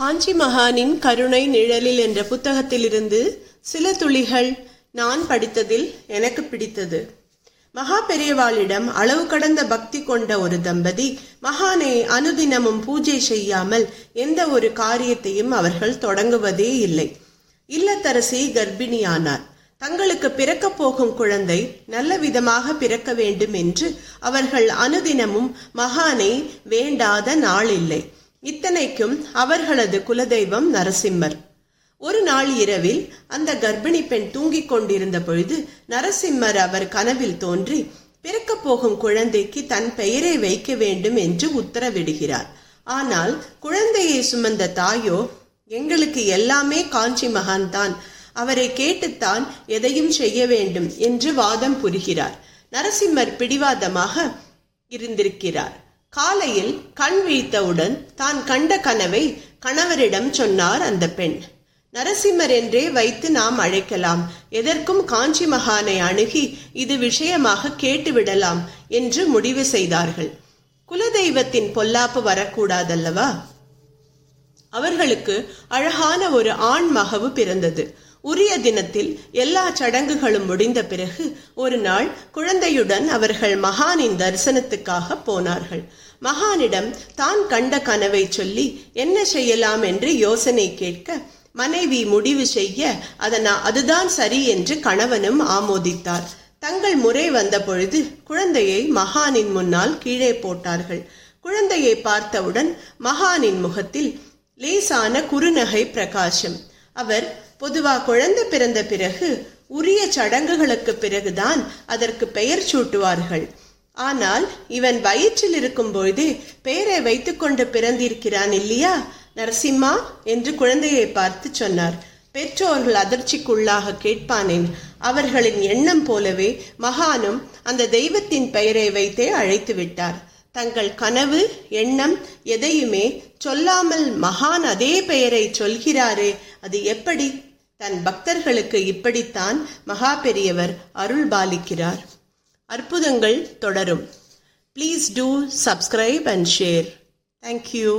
காஞ்சி மகானின் கருணை நிழலில் என்ற புத்தகத்திலிருந்து சில துளிகள் நான் படித்ததில் எனக்கு பிடித்தது. மகா பெரியவாளிடம் அளவு கடந்த பக்தி கொண்ட ஒரு தம்பதி மகானை அனுதினமும் பூஜை செய்யாமல் எந்த ஒரு காரியத்தையும் அவர்கள் தொடங்குவதே இல்லை. இல்லத்தரசி கர்ப்பிணியானார். தங்களுக்கு பிறக்கப் போகும் குழந்தை நல்ல விதமாக பிறக்க வேண்டும் என்று அவர்கள் அனுதினமும் மகானை வேண்டாத நாள் இல்லை இத்தனைக்கும் அவர்களது குலதெய்வம் நரசிம்மர். ஒரு நாள் இரவில் அந்த கர்ப்பிணி பெண் தூங்கிக் கொண்டிருந்த பொழுது நரசிம்மர் அவர் கனவில் தோன்றி பிறக்கப் போகும் குழந்தைக்கு தன் பெயரை வைக்க வேண்டும் என்று உத்தரவிடுகிறார். ஆனால் குழந்தையை சுமந்த தாயோ எங்களுக்கு எல்லாமே காஞ்சி மகான்தான் அவரை கேட்டுத்தான் எதையும் செய்ய வேண்டும் என்று வாதம் புரிகிறார். நரசிம்மர் பிடிவாதமாக இருந்திருக்கிறார். காலையில் கண் விழித்தவுடன் தான் கண்ட கனவை கணவரிடம் சொன்னார் அந்த பெண். நரசிம்மர் என்றே வைத்து நாம் அழைக்கலாம். எதற்கும் காஞ்சி மகானை அணுகி இது விஷயமாக கேட்டுவிடலாம் என்று முடிவு செய்தார்கள். குலதெய்வத்தின் பொல்லாப்பு வரக்கூடாதல்லவா? அவர்களுக்கு அழகான ஒரு ஆண் மகவு பிறந்தது. உரிய தினத்தில் எல்லா சடங்குகளும் முடிந்த பிறகு ஒரு நாள் குழந்தையுடன் அவர்கள் மகானின் தரிசனத்துக்காக போனார்கள். மகானிடம் தான் கண்ட கனவை சொல்லி என்ன செய்யலாம்? என்று யோசனை கேட்க மனைவி முடிவு செய்ய. அதனா அதுதான் சரி என்று கணவனும் ஆமோதித்தார். தங்கள் முறை வந்த பொழுது குழந்தையை மகானின் முன்னால் கீழே போட்டார்கள். குழந்தையை பார்த்தவுடன் மகானின் முகத்தில் லேசான குறுநகை பிரகாசம். அவர் பொதுவா குழந்தை பிறந்த பிறகு உரிய சடங்குகளுக்கு பிறகுதான் அதற்கு பெயர் சூட்டுவார்கள். ஆனால் இவன் வயிற்றில் இருக்கும் பெயரை வைத்துக்கொண்டு பிறந்திருக்கிறான் இல்லையா? நரசிம்மா என்று குழந்தையை பார்த்து சொன்னார். பெற்றோர்கள் அதிர்ச்சிக்குள்ளாக கேட்பானேன். அவர்களின் எண்ணம் போலவே மகானும் அந்த தெய்வத்தின் பெயரை வைத்தே அழைத்து விட்டார். தங்கள் கனவு எண்ணம் எதையுமே சொல்லாமல் மகான் அதே பெயரை சொல்கிறாரே அது எப்படி? தன் பக்தர்களுக்கு இப்படித்தான் மகா பெரியவர் அருள் பாலிக்கிறார். அற்புதங்கள் தொடரும். Please do subscribe and share thank you